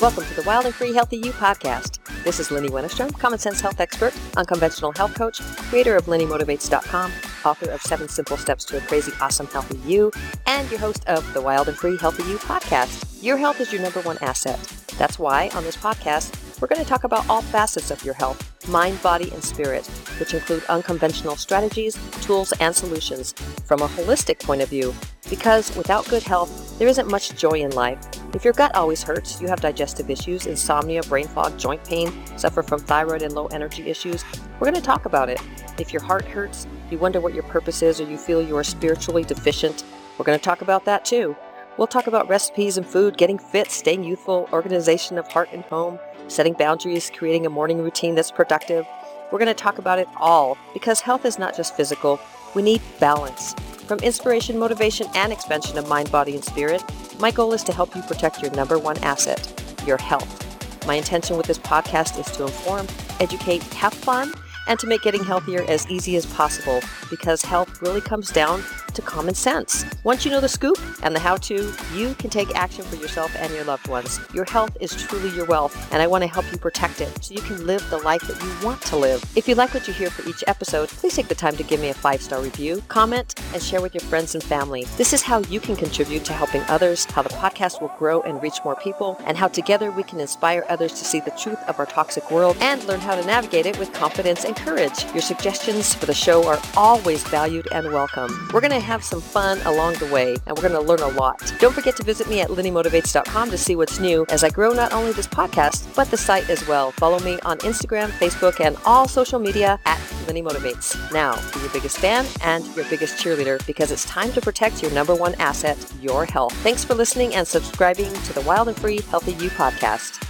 Welcome to the Wild and Free Healthy You podcast. This is Lynnie Wennerstrom, common sense health expert, unconventional health coach, creator of LynnieMotivates.com, author of Seven Simple Steps to a Crazy Awesome Healthy You, and your host of the Wild and Free Healthy You podcast. Your health is your number one asset. That's why on this podcast, we're going to talk about all facets of your health mind, body, and spirit, which include unconventional strategies, tools, and solutions from a holistic point of view. Because without good health, there isn't much joy in life. If your gut always hurts, you have digestive issues, insomnia, brain fog, joint pain, suffer from thyroid and low energy issues, we're going to talk about it. If your heart hurts, you wonder what your purpose is, or you feel you are spiritually deficient, we're going to talk about that too. We'll talk about recipes and food, getting fit, staying youthful, organization of heart and home, setting boundaries, creating a morning routine that's productive. We're going to talk about it all because health is not just physical, we need balance. From inspiration, motivation, and expansion of mind, body, and spirit, my goal is to help you protect your number one asset, your health. My intention with this podcast is to inform, educate, have fun, and to make getting healthier as easy as possible because health really comes down to common sense. Once you know the scoop and the how to, you can take action for yourself and your loved ones. Your health is truly your wealth, and I want to help you protect it so you can live the life that you want to live. If you like what you hear for each episode, please take the time to give me a five star review, comment, and share with your friends and family. This is how you can contribute to helping others, how the podcast will grow and reach more people, and how together we can inspire others to see the truth of our toxic world and learn how to navigate it with confidence and courage. Your suggestions for the show are always valued and welcome. We're going to have some fun along the way, and we're going to learn a lot. Don't forget to visit me at lynniemotivates.com to see what's new as I grow not only this podcast, but the site as well. Follow me on Instagram, Facebook, and all social media at Lynnie Motivates. Now, be your biggest fan and your biggest cheerleader because it's time to protect your number one asset, your health. Thanks for listening and subscribing to the Wild and Free Healthy You podcast.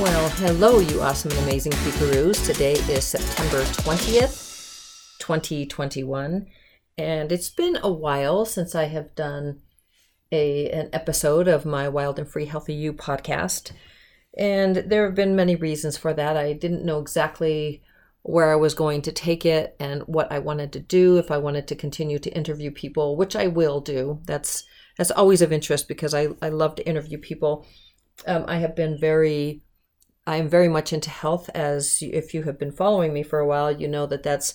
Well, hello, you awesome and amazing peeparoos. Today is September 20th, 2021. And it's been a while since I have done a an episode of my Wild and Free Healthy You podcast. And there have been many reasons for that. I didn't know exactly where I was going to take it and what I wanted to do if I wanted to continue to interview people, which I will do. That's that's always of interest because I, I love to interview people. Um, I have been very I am very much into health as if you have been following me for a while, you know that that's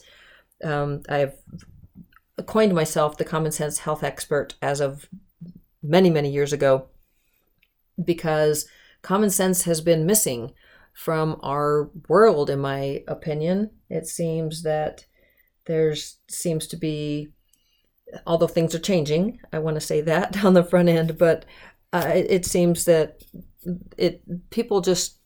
um, I've coined myself the common sense health expert as of many, many years ago because common sense has been missing from our world, in my opinion. It seems that there's seems to be, although things are changing, I want to say that on the front end, but uh, it, it seems that it people just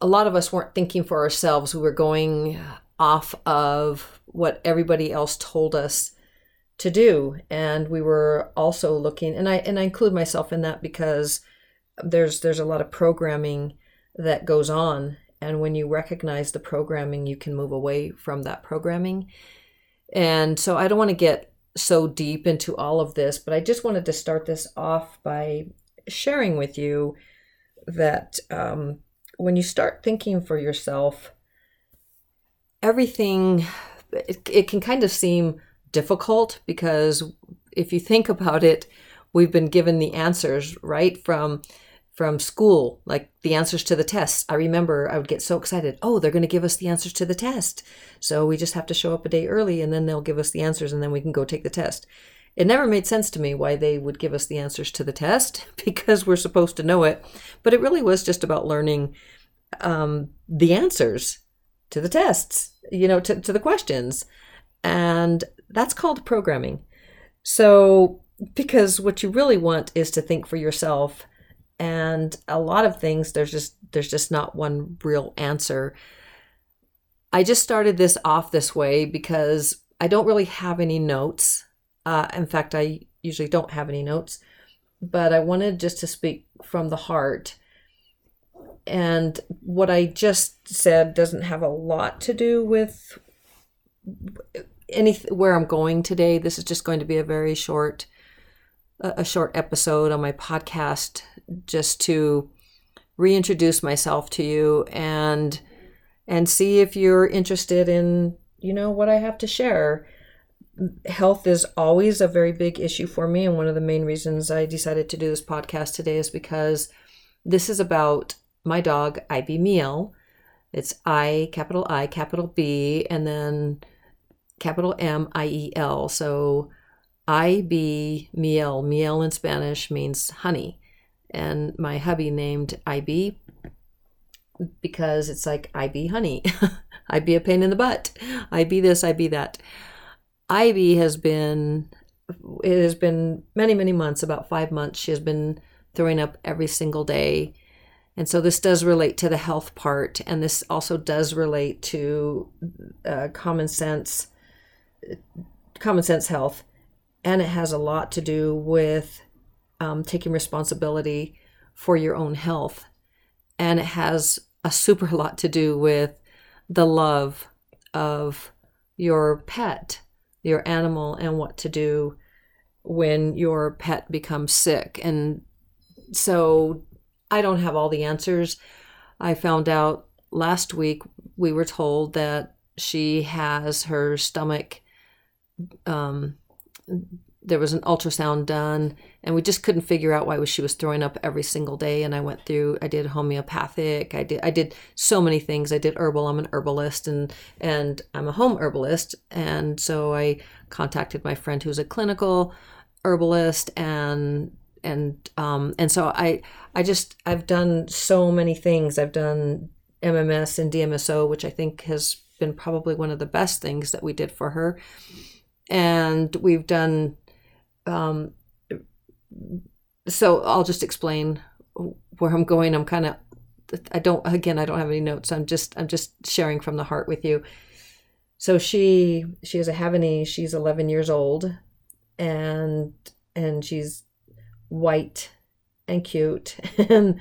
a lot of us weren't thinking for ourselves. We were going off of what everybody else told us to do. And we were also looking and I and I include myself in that because there's there's a lot of programming that goes on. And when you recognize the programming you can move away from that programming. And so I don't want to get so deep into all of this but I just wanted to start this off by sharing with you that um, when you start thinking for yourself everything it, it can kind of seem difficult because if you think about it we've been given the answers right from from school like the answers to the tests i remember i would get so excited oh they're going to give us the answers to the test. So we just have to show up a day early and then they'll give us the answers and then we can go take the test. It never made sense to me why they would give us the answers to the test because we're supposed to know it but it really was just about learning um, the answers to the tests, you know, to, to the questions. And that's called programming. So, because what you really want is to think for yourself. And a lot of things, there's just there's just not one real answer. I just started this off this way because I don't really have any notes. Uh, in fact, I usually don't have any notes, but I wanted just to speak from the heart and what I just said doesn't have a lot to do with any where I'm going today. This is just going to be a very short a short episode on my podcast just to reintroduce myself to you and and see if you're interested in you know what I have to share health is always a very big issue for me. And one of the main reasons I decided to do this podcast today is because this is about my dog, IB Miel. It's I, capital I, capital B, and then capital M I E L. So IB Miel. Miel in Spanish means honey. And my hubby named IB because it's like IB honey. I be a pain in the butt. I be this, I be that. Ivy has been, it has been many, many months, about five months. She has been throwing up every single day. And so this does relate to the health part, and this also does relate to uh, common sense, common sense health, and it has a lot to do with um, taking responsibility for your own health, and it has a super lot to do with the love of your pet your animal and what to do when your pet becomes sick. And so I don't have all the answers. I found out last week we were told that she has her stomach um, there was an ultrasound done and we just couldn't figure out why she was throwing up every single day. And i went through i did homeopathic i did i did so many things. I did herbal i'm an herbalist and and i'm a home herbalist. And so i contacted my friend who's a clinical herbalist and and um and so i i just i've done so many things i've done mms and dmso which i think has been probably one of the best things that we did for her and we've done um, so I'll just explain where I'm going. I'm kind of I don't again I don't have any notes. I'm just I'm just sharing from the heart with you. So she she is a Havanese. She's 11 years old, and and she's white and cute. And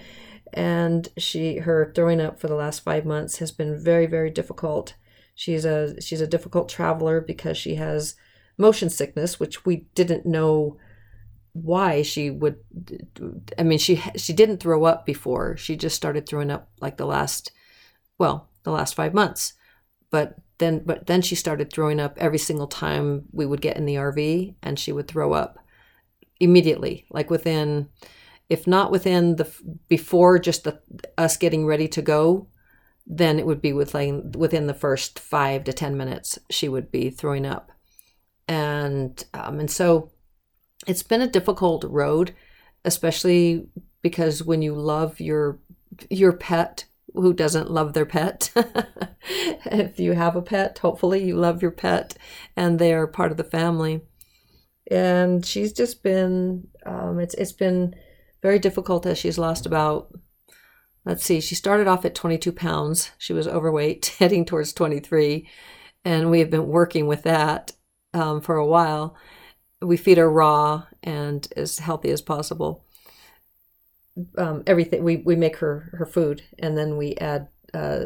and she her throwing up for the last five months has been very very difficult. She's a she's a difficult traveler because she has motion sickness, which we didn't know why she would i mean she she didn't throw up before. She just started throwing up like the last well the last 5 months. But then but then she started throwing up every single time we would get in the RV and she would throw up immediately like within if not within the before just the us getting ready to go then it would be within within the first 5 to 10 minutes she would be throwing up. And um, and so it's been a difficult road, especially because when you love your your pet who doesn't love their pet? If you have a pet hopefully you love your pet and they're part of the family and she's just been um, it's it's been very difficult as she's lost about let's see she started off at 22 pounds she was overweight heading towards 23 and we have been working with that um, for a while. We feed her raw and as healthy as possible. Um, everything we, we make her her food and then we add uh,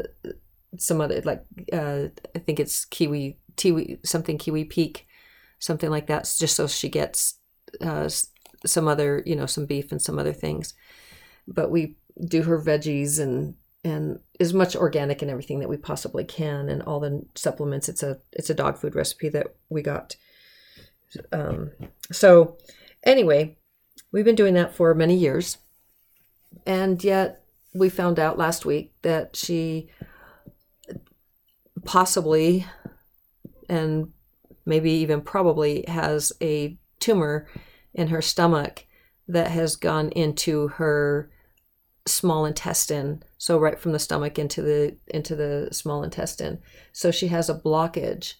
some other like uh, I think it's kiwi kiwi something kiwi peak something like that just so she gets uh, some other you know some beef and some other things. But we do her veggies and and as much organic and everything that we possibly can and all the supplements. It's a it's a dog food recipe that we got. Um, so anyway we've been doing that for many years. And yet we found out last week that she possibly and maybe even probably has a tumor in her stomach that has gone into her small intestine. So right from the stomach into the into the small intestine. So she has a blockage.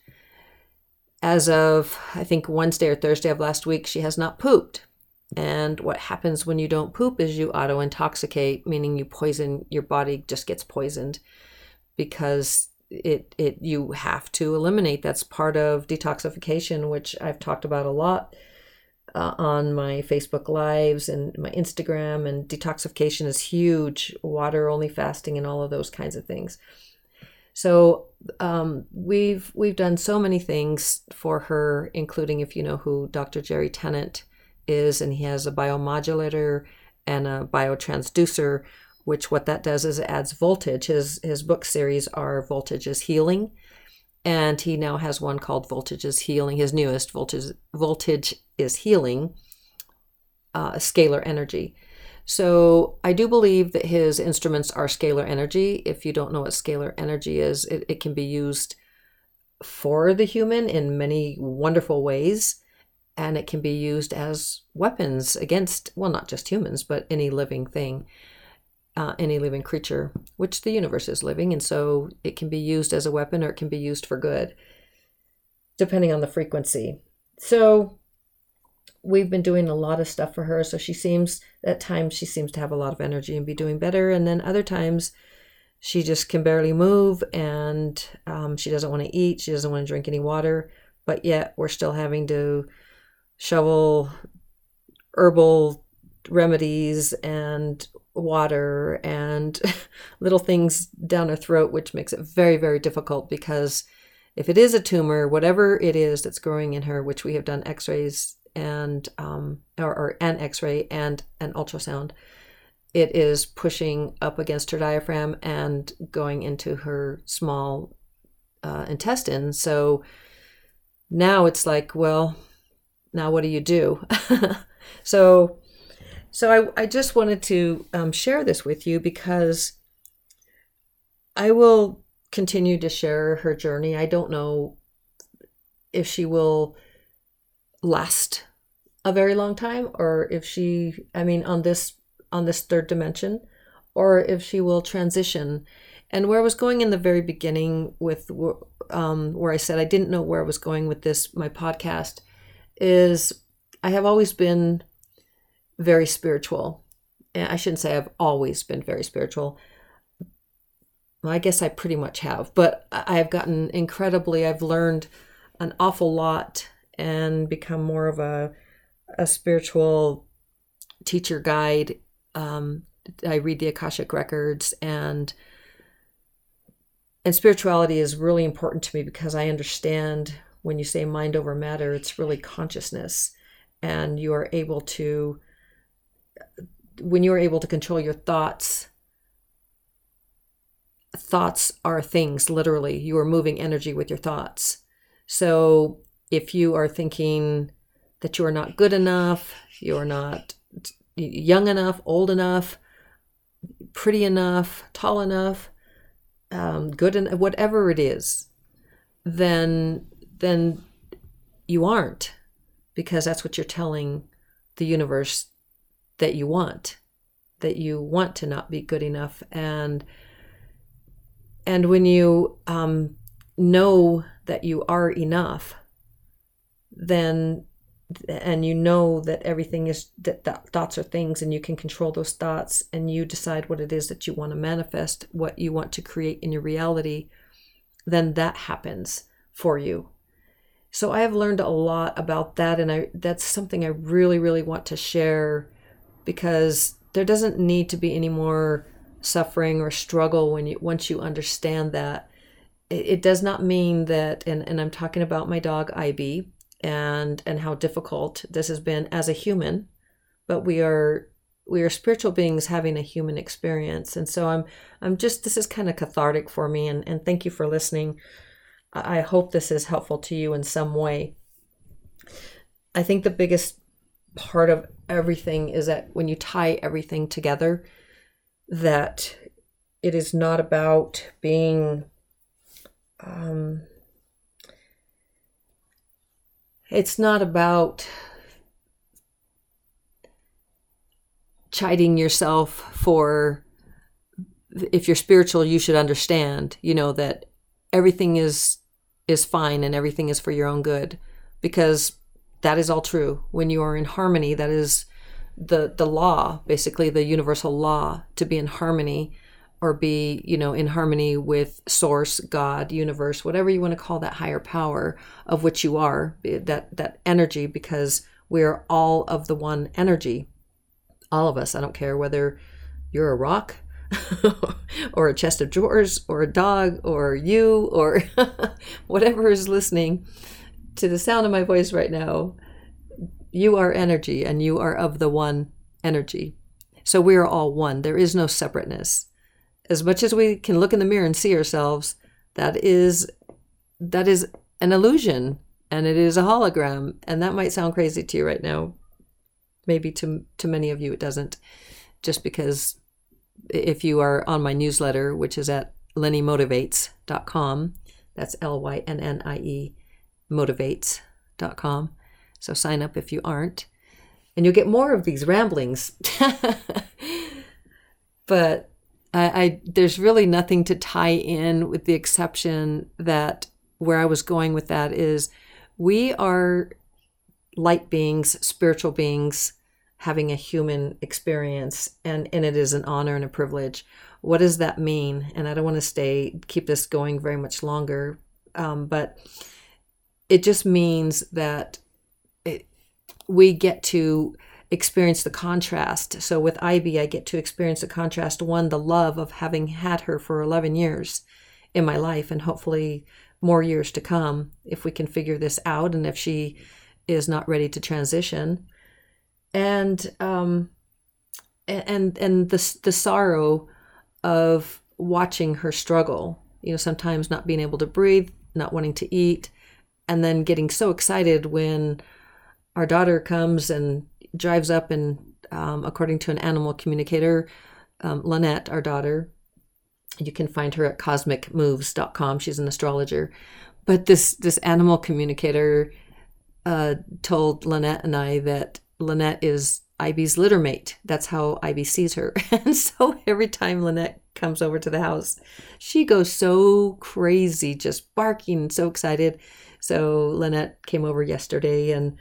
As of i think wednesday or thursday of last week she has not pooped. And what happens when you don't poop is you auto intoxicate meaning you poison your body just gets poisoned because it it you have to eliminate that's part of detoxification which i've talked about a lot uh, on my Facebook Lives and my Instagram, and detoxification is huge, water only fasting, and all of those kinds of things. So um, we've we've done so many things for her, including if you know who Dr. Jerry Tennant is, and he has a biomodulator and a biotransducer, which what that does is it adds voltage. His his book series are Voltage is Healing, and he now has one called Voltage is Healing. His newest Voltage Voltage is Healing, uh, scalar energy. So I do believe that his instruments are scalar energy. If you don't know what scalar energy is, it, it can be used for the human in many wonderful ways. And it can be used as weapons against, well, not just humans, but any living thing, uh, any living creature, which the universe is living. And so it can be used as a weapon or it can be used for good, depending on the frequency. So we've been doing a lot of stuff for her. So she seems, at times, she seems to have a lot of energy and be doing better. And then other times, she just can barely move and um, she doesn't want to eat. She doesn't want to drink any water. But yet, we're still having to shovel herbal remedies and water and little things down her throat, which makes it very, very difficult because if it is a tumor, whatever it is that's growing in her, which we have done x rays and um, or, or an X-ray and an ultrasound, it is pushing up against her diaphragm and going into her small uh, intestine. So now it's like, well, now what do you do? so, so I, I just wanted to um, share this with you because I will continue to share her journey. I don't know if she will last a very long time or if she i mean on this on this third dimension or if she will transition and where i was going in the very beginning with um, where i said i didn't know where i was going with this my podcast is i have always been very spiritual i shouldn't say i've always been very spiritual well, i guess i pretty much have but i've gotten incredibly i've learned an awful lot and become more of a a spiritual teacher guide. Um, I read the Akashic records and and spirituality is really important to me because I understand when you say mind over matter, it's really consciousness, and you are able to when you are able to control your thoughts thoughts are things literally. You are moving energy with your thoughts. So if you are thinking that you are not good enough, you're not young enough, old enough, pretty enough, tall enough, um, good enough, whatever it is, then then you aren't, because that's what you're telling the universe that you want, that you want to not be good enough, and and when you um, know that you are enough, then and you know that everything is that, that thoughts are things and you can control those thoughts and you decide what it is that you want to manifest what you want to create in your reality then that happens for you. So i have learned a lot about that and i that's something i really really want to share because there doesn't need to be any more suffering or struggle when you once you understand that. It, it does not mean that and, and i'm talking about my dog ib and and how difficult this has been as a human but we are we are spiritual beings having a human experience. And so i'm i'm just this is kind of cathartic for me and and thank you for listening. I hope this is helpful to you in some way. I think the biggest part of everything is that when you tie everything together that it is not about being um it's not about chiding yourself for if you're spiritual you should understand you know that everything is is fine and everything is for your own good. Because that is all true. When you are in harmony that is the the law basically the universal law to be in harmony or be you know in harmony with source god universe whatever you want to call that higher power of which you are that that energy because we are all of the one energy. All of us i don't care whether you're a rock or a chest of drawers or a dog or you or whatever is listening to the sound of my voice right now you are energy and you are of the one energy. So we are all one. There is no separateness. As much as we can look in the mirror and see ourselves, that is that is an illusion and it is a hologram. And that might sound crazy to you right now. Maybe to to many of you it doesn't. Just because if you are on my newsletter which is at lynniemotivates.com that's l-y-n-n-i-e motivates.com so sign up if you aren't and you'll get more of these ramblings but I, I there's really nothing to tie in with the exception that where I was going with that is we are light beings, spiritual beings having a human experience and and it is an honor and a privilege. What does that mean? And I don't want to stay keep this going very much longer, um, but it just means that it, we get to experience the contrast. So with Ivy, I get to experience the contrast. One, the love of having had her for 11 years in my life, and hopefully more years to come if we can figure this out and if she is not ready to transition. And um, and and the the sorrow of watching her struggle. You know, sometimes not being able to breathe, not wanting to eat, and then getting so excited when our daughter comes and drives up and um, according to an animal communicator um, lynette our daughter you can find her at cosmicmoves.com she's an astrologer. But this this animal communicator uh, told lynette and i that lynette is ivy's litter mate. That's how ivy sees her. And so every time lynette comes over to the house she goes so crazy just barking so excited so lynette came over yesterday and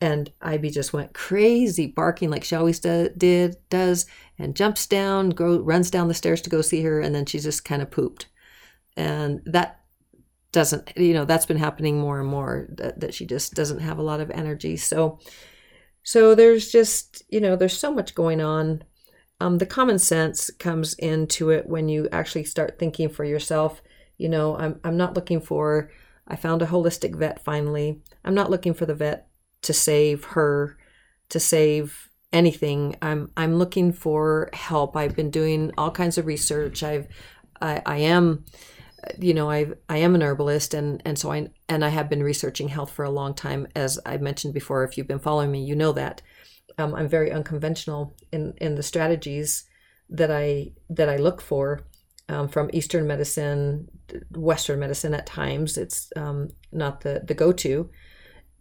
and Ivy just went crazy, barking like she always do, did, does, and jumps down, go, runs down the stairs to go see her, and then she just kind of pooped. And that doesn't, you know, that's been happening more and more. That, that she just doesn't have a lot of energy. So, so there's just, you know, there's so much going on. Um, the common sense comes into it when you actually start thinking for yourself. You know, I'm I'm not looking for. I found a holistic vet finally. I'm not looking for the vet to save her, to save anything. I'm I'm looking for help. I've been doing all kinds of research. I've I, I am you know I I am an herbalist and and so I and I have been researching health for a long time as I mentioned before if you've been following me you know that um, I'm very unconventional in in the strategies that I that I look for um, from Eastern medicine Western medicine at times it's um, not the the go to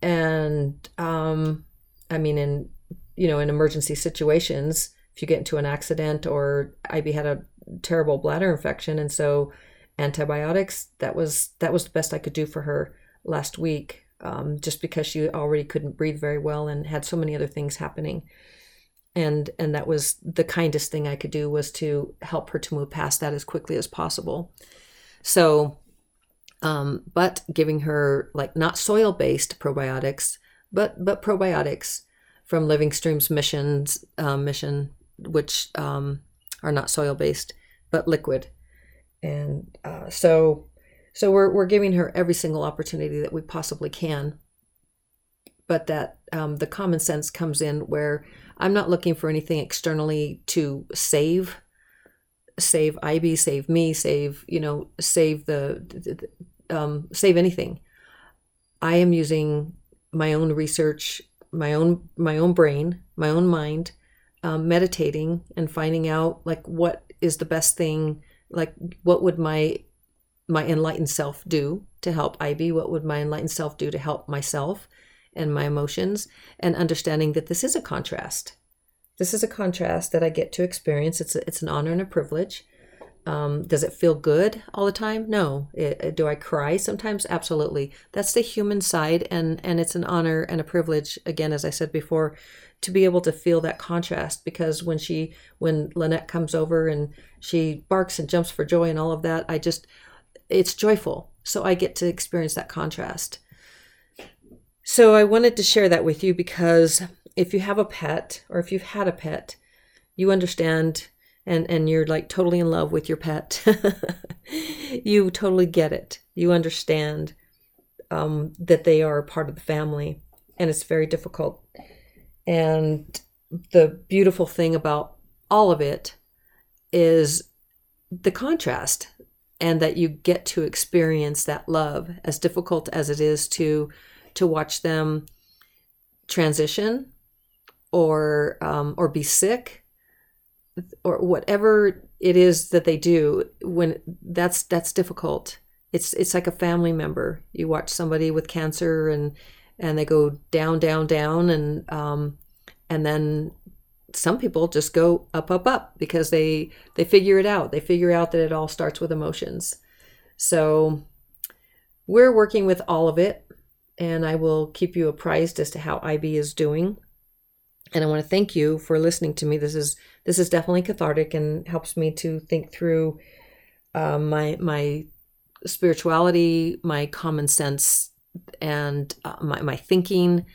and um, I mean, in you know, in emergency situations, if you get into an accident or Ivy had a terrible bladder infection, and so antibiotics that was that was the best I could do for her last week, um, just because she already couldn't breathe very well and had so many other things happening. And, and that was the kindest thing I could do was to help her to move past that as quickly as possible. So um, but giving her like not soil based probiotics, but but probiotics from Living Streams missions um, mission, which um, are not soil based but liquid, and uh, so so we're we're giving her every single opportunity that we possibly can. But that um, the common sense comes in where I'm not looking for anything externally to save save Ivy, save me, save you know, save the, um, save anything. I am using my own research, my own my own brain, my own mind, um, meditating and finding out like what is the best thing. Like what would my my enlightened self do to help Ivy? What would my enlightened self do to help myself and my emotions? And understanding that this is a contrast this is a contrast that I get to experience. It's a, it's an honor and a privilege. Um, does it feel good all the time? No. It, do I cry sometimes? Absolutely. That's the human side, and and it's an honor and a privilege. Again, as I said before, to be able to feel that contrast because when she when Lynette comes over and she barks and jumps for joy and all of that, I just it's joyful. So I get to experience that contrast. So I wanted to share that with you because if you have a pet or if you've had a pet, you understand and and you're like totally in love with your pet. you totally get it. You understand um, that they are part of the family, and it's very difficult. And the beautiful thing about all of it is the contrast. and that you get to experience that love as difficult as it is to to watch them transition or um, or be sick or whatever it is that they do when that's that's difficult. It's it's like a family member. You watch somebody with cancer and and they go down down down and um and then some people just go up up up because they they figure it out. They figure out that it all starts with emotions. So we're working with all of it and i will keep you apprised as to how ib is doing and i want to thank you for listening to me. This is this is definitely cathartic and helps me to think through uh, my my spirituality my common sense and uh, my, my thinking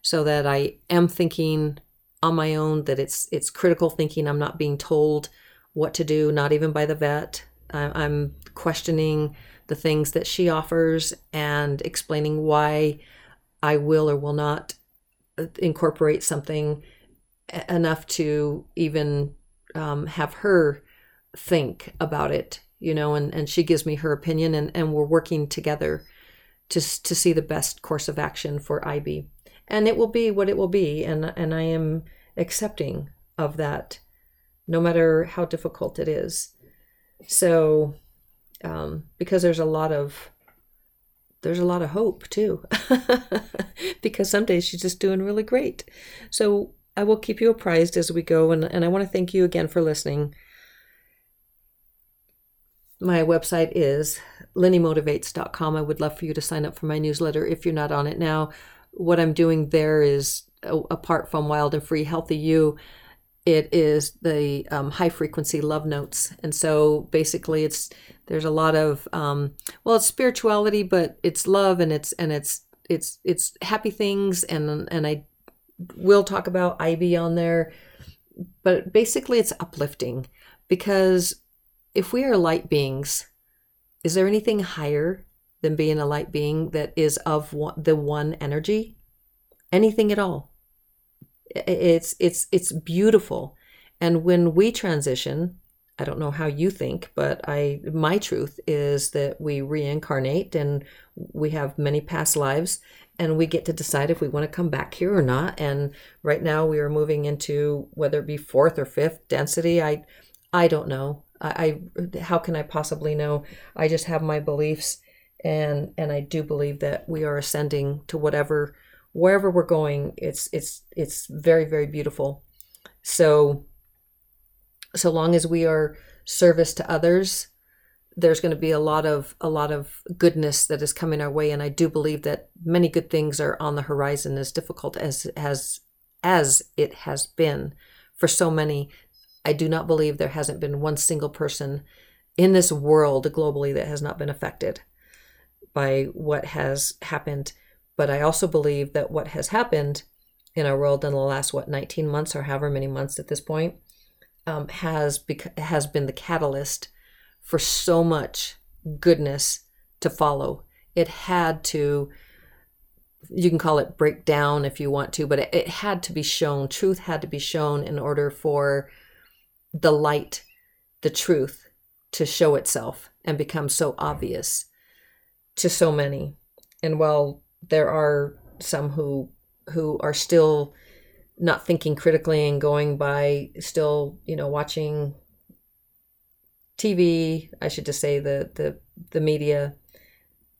so that i am thinking on my own that it's it's critical thinking. I'm not being told what to do not even by the vet. I'm questioning the things that she offers and explaining why i will or will not incorporate something enough to even um, have her think about it you know and, and she gives me her opinion and, and we're working together to, to see the best course of action for ib and it will be what it will be and and I am accepting of that no matter how difficult it is. So um, because there's a lot of there's a lot of hope too because some days she's just doing really great. So i will keep you apprised as we go and, and i want to thank you again for listening. My website is lynniemotivates.com i would love for you to sign up for my newsletter if you're not on it now. What I'm doing there is apart from Wild and Free Healthy You, it is the um, high frequency love notes. And so basically, it's there's a lot of um, well, it's spirituality, but it's love and it's and it's it's it's happy things. And and I will talk about IB on there, but basically it's uplifting because if we are light beings, is there anything higher than being a light being that is of one, the one energy? Anything at all. It's it's it's beautiful. And when we transition i don't know how you think but i my truth is that we reincarnate and we have many past lives and we get to decide if we want to come back here or not. And right now we are moving into whether it be fourth or fifth density. I i don't know. I, I how can i possibly know? I just have my beliefs and and I do believe that we are ascending to whatever wherever we're going. It's it's it's very very beautiful. So so long as we are service to others there's going to be a lot of a lot of goodness that is coming our way and I do believe that many good things are on the horizon as difficult as as as it has been for so many I do not believe there hasn't been one single person in this world globally that has not been affected by what has happened. But I also believe that what has happened in our world in the last what 19 months or however many months at this point um, has bec- has been the catalyst for so much goodness to follow. It had to you can call it break down if you want to, but it, it had to be shown. Truth had to be shown in order for the light, the truth, to show itself and become so obvious to so many. And while there are some who who are still not thinking critically and going by still, you know, watching TV, I should just say the the the media,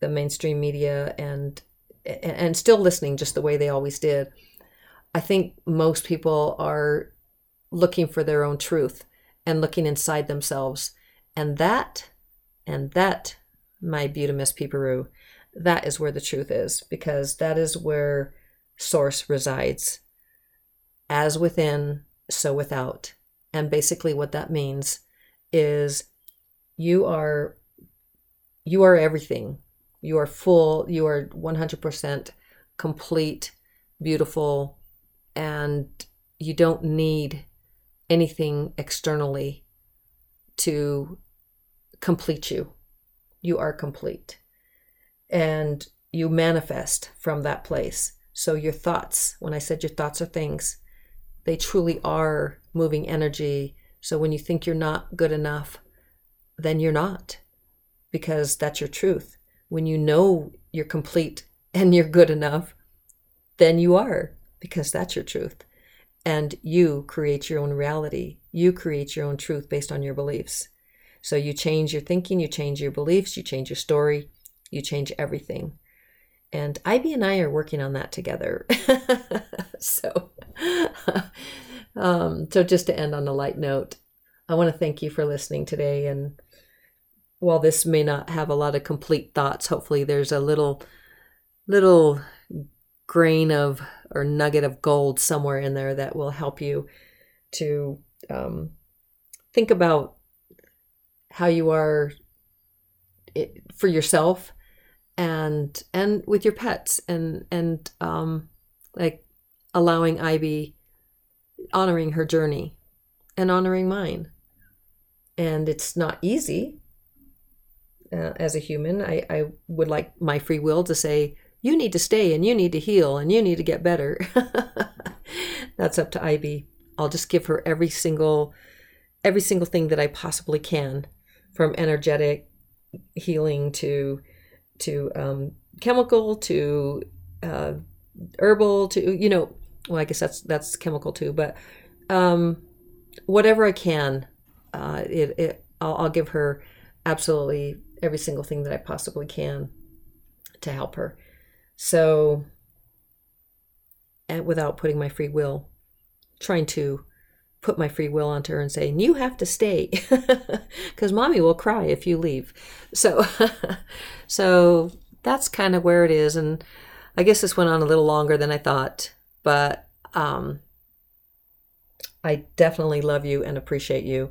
the mainstream media and and still listening just the way they always did. I think most people are looking for their own truth and looking inside themselves. And that and that my Butamus Piparu, that is where the truth is, because that is where source resides. As within, so without. And basically what that means is you are you are everything. You are full, you are 100% complete, beautiful, and you don't need anything externally to complete you you are complete. And you manifest from that place. So your thoughts, when I said your thoughts are things, they truly are moving energy. So when you think you're not good enough, then you're not. because that's your truth. When you know you're complete and you're good enough, then you are because that's your truth. And you create your own reality. You create your own truth based on your beliefs. So you change your thinking, you change your beliefs, you change your story, you change everything. And Ivy and I are working on that together. so, um, so just to end on a light note, I want to thank you for listening today. And while this may not have a lot of complete thoughts, hopefully there's a little, little grain of or nugget of gold somewhere in there that will help you to um, think about how you are it, for yourself and and with your pets and and um, like allowing Ivy honoring her journey and honoring mine and it's not easy uh, as a human I, I would like my free will to say you need to stay and you need to heal and you need to get better. That's up to Ivy. I'll just give her every single every single thing that I possibly can from energetic healing to to um, chemical to uh, herbal to you know well I guess that's that's chemical too but um, whatever I can uh, it, it I'll, I'll give her absolutely every single thing that I possibly can to help her. So, and without putting my free will, trying to put my free will onto her and say, You have to stay because mommy will cry if you leave. So, so that's kind of where it is. And I guess this went on a little longer than I thought, but um, I definitely love you and appreciate you.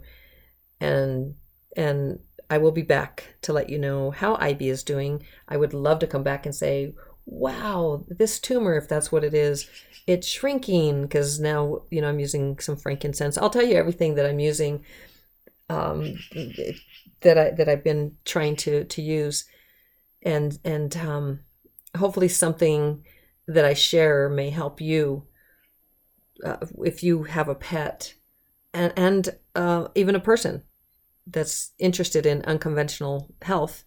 And, and I will be back to let you know how Ivy is doing. I would love to come back and say, wow, this tumor, if that's what it is, it's shrinking because now, you know, I'm using some frankincense. I'll tell you everything that I'm using um, that I that I've been trying to to use, and and um, hopefully something that I share may help you uh, if you have a pet and and uh, even a person that's interested in unconventional health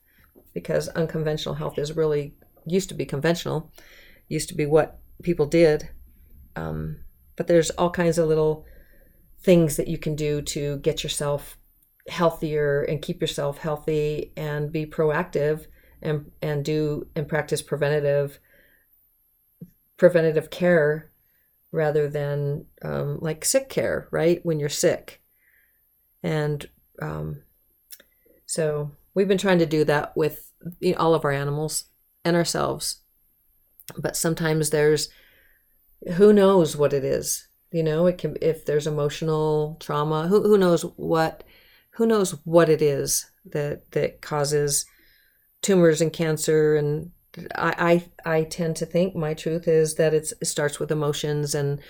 because unconventional health is really used to be conventional, used to be what people did. Um, but there's all kinds of little things that you can do to get yourself healthier and keep yourself healthy and be proactive and and do and practice preventative preventative care rather than um, like sick care right when you're sick and um, so we've been trying to do that with you know, all of our animals and ourselves. But sometimes there's who knows what it is. You know, it can if there's emotional trauma, who who knows what who knows what it is that that causes tumors and cancer and I, I I tend to think my truth is that it starts with emotions and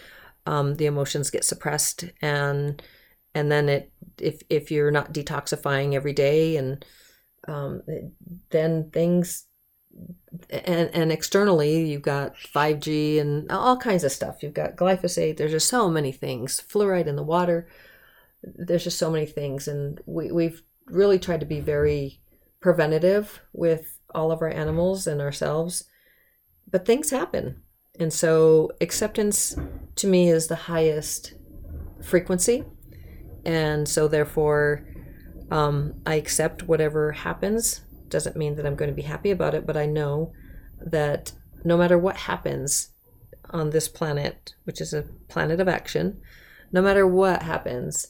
um, the emotions get suppressed and and then it if if you're not detoxifying every day and um, then things and and externally you've got 5G and all kinds of stuff. You've got glyphosate. There's just so many things. Fluoride in the water. There's just so many things, and we we've really tried to be very preventative with all of our animals and ourselves. But things happen, and so acceptance to me is the highest frequency, and so therefore. Um, I accept whatever happens doesn't mean that I'm going to be happy about it, but I know that no matter what happens on this planet, which is a planet of action, no matter what happens,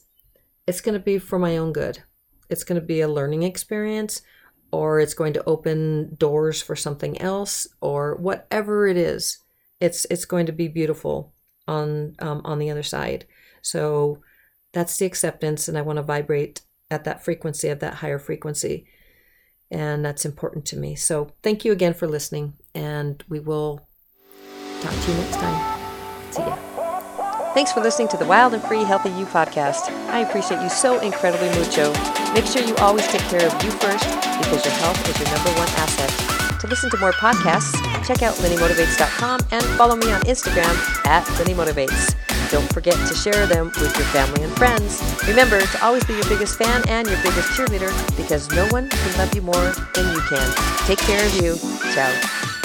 it's going to be for my own good. It's going to be a learning experience, or it's going to open doors for something else, or whatever it is. It's it's going to be beautiful on um, on the other side. So that's the acceptance, and I want to vibrate at that frequency of that higher frequency and that's important to me. So thank you again for listening, and we will talk to you next time. See ya. Thanks for listening to the Wild and Free Healthy You podcast. I appreciate you so incredibly mucho. Make sure you always take care of you first because your health is your number one asset. To listen to more podcasts, check out LynnieMotivates.com and follow me on Instagram at LynnieMotivates. Don't forget to share them with your family and friends. Remember to always be your biggest fan and your biggest cheerleader because no one can love you more than you can. Take care of you. Ciao.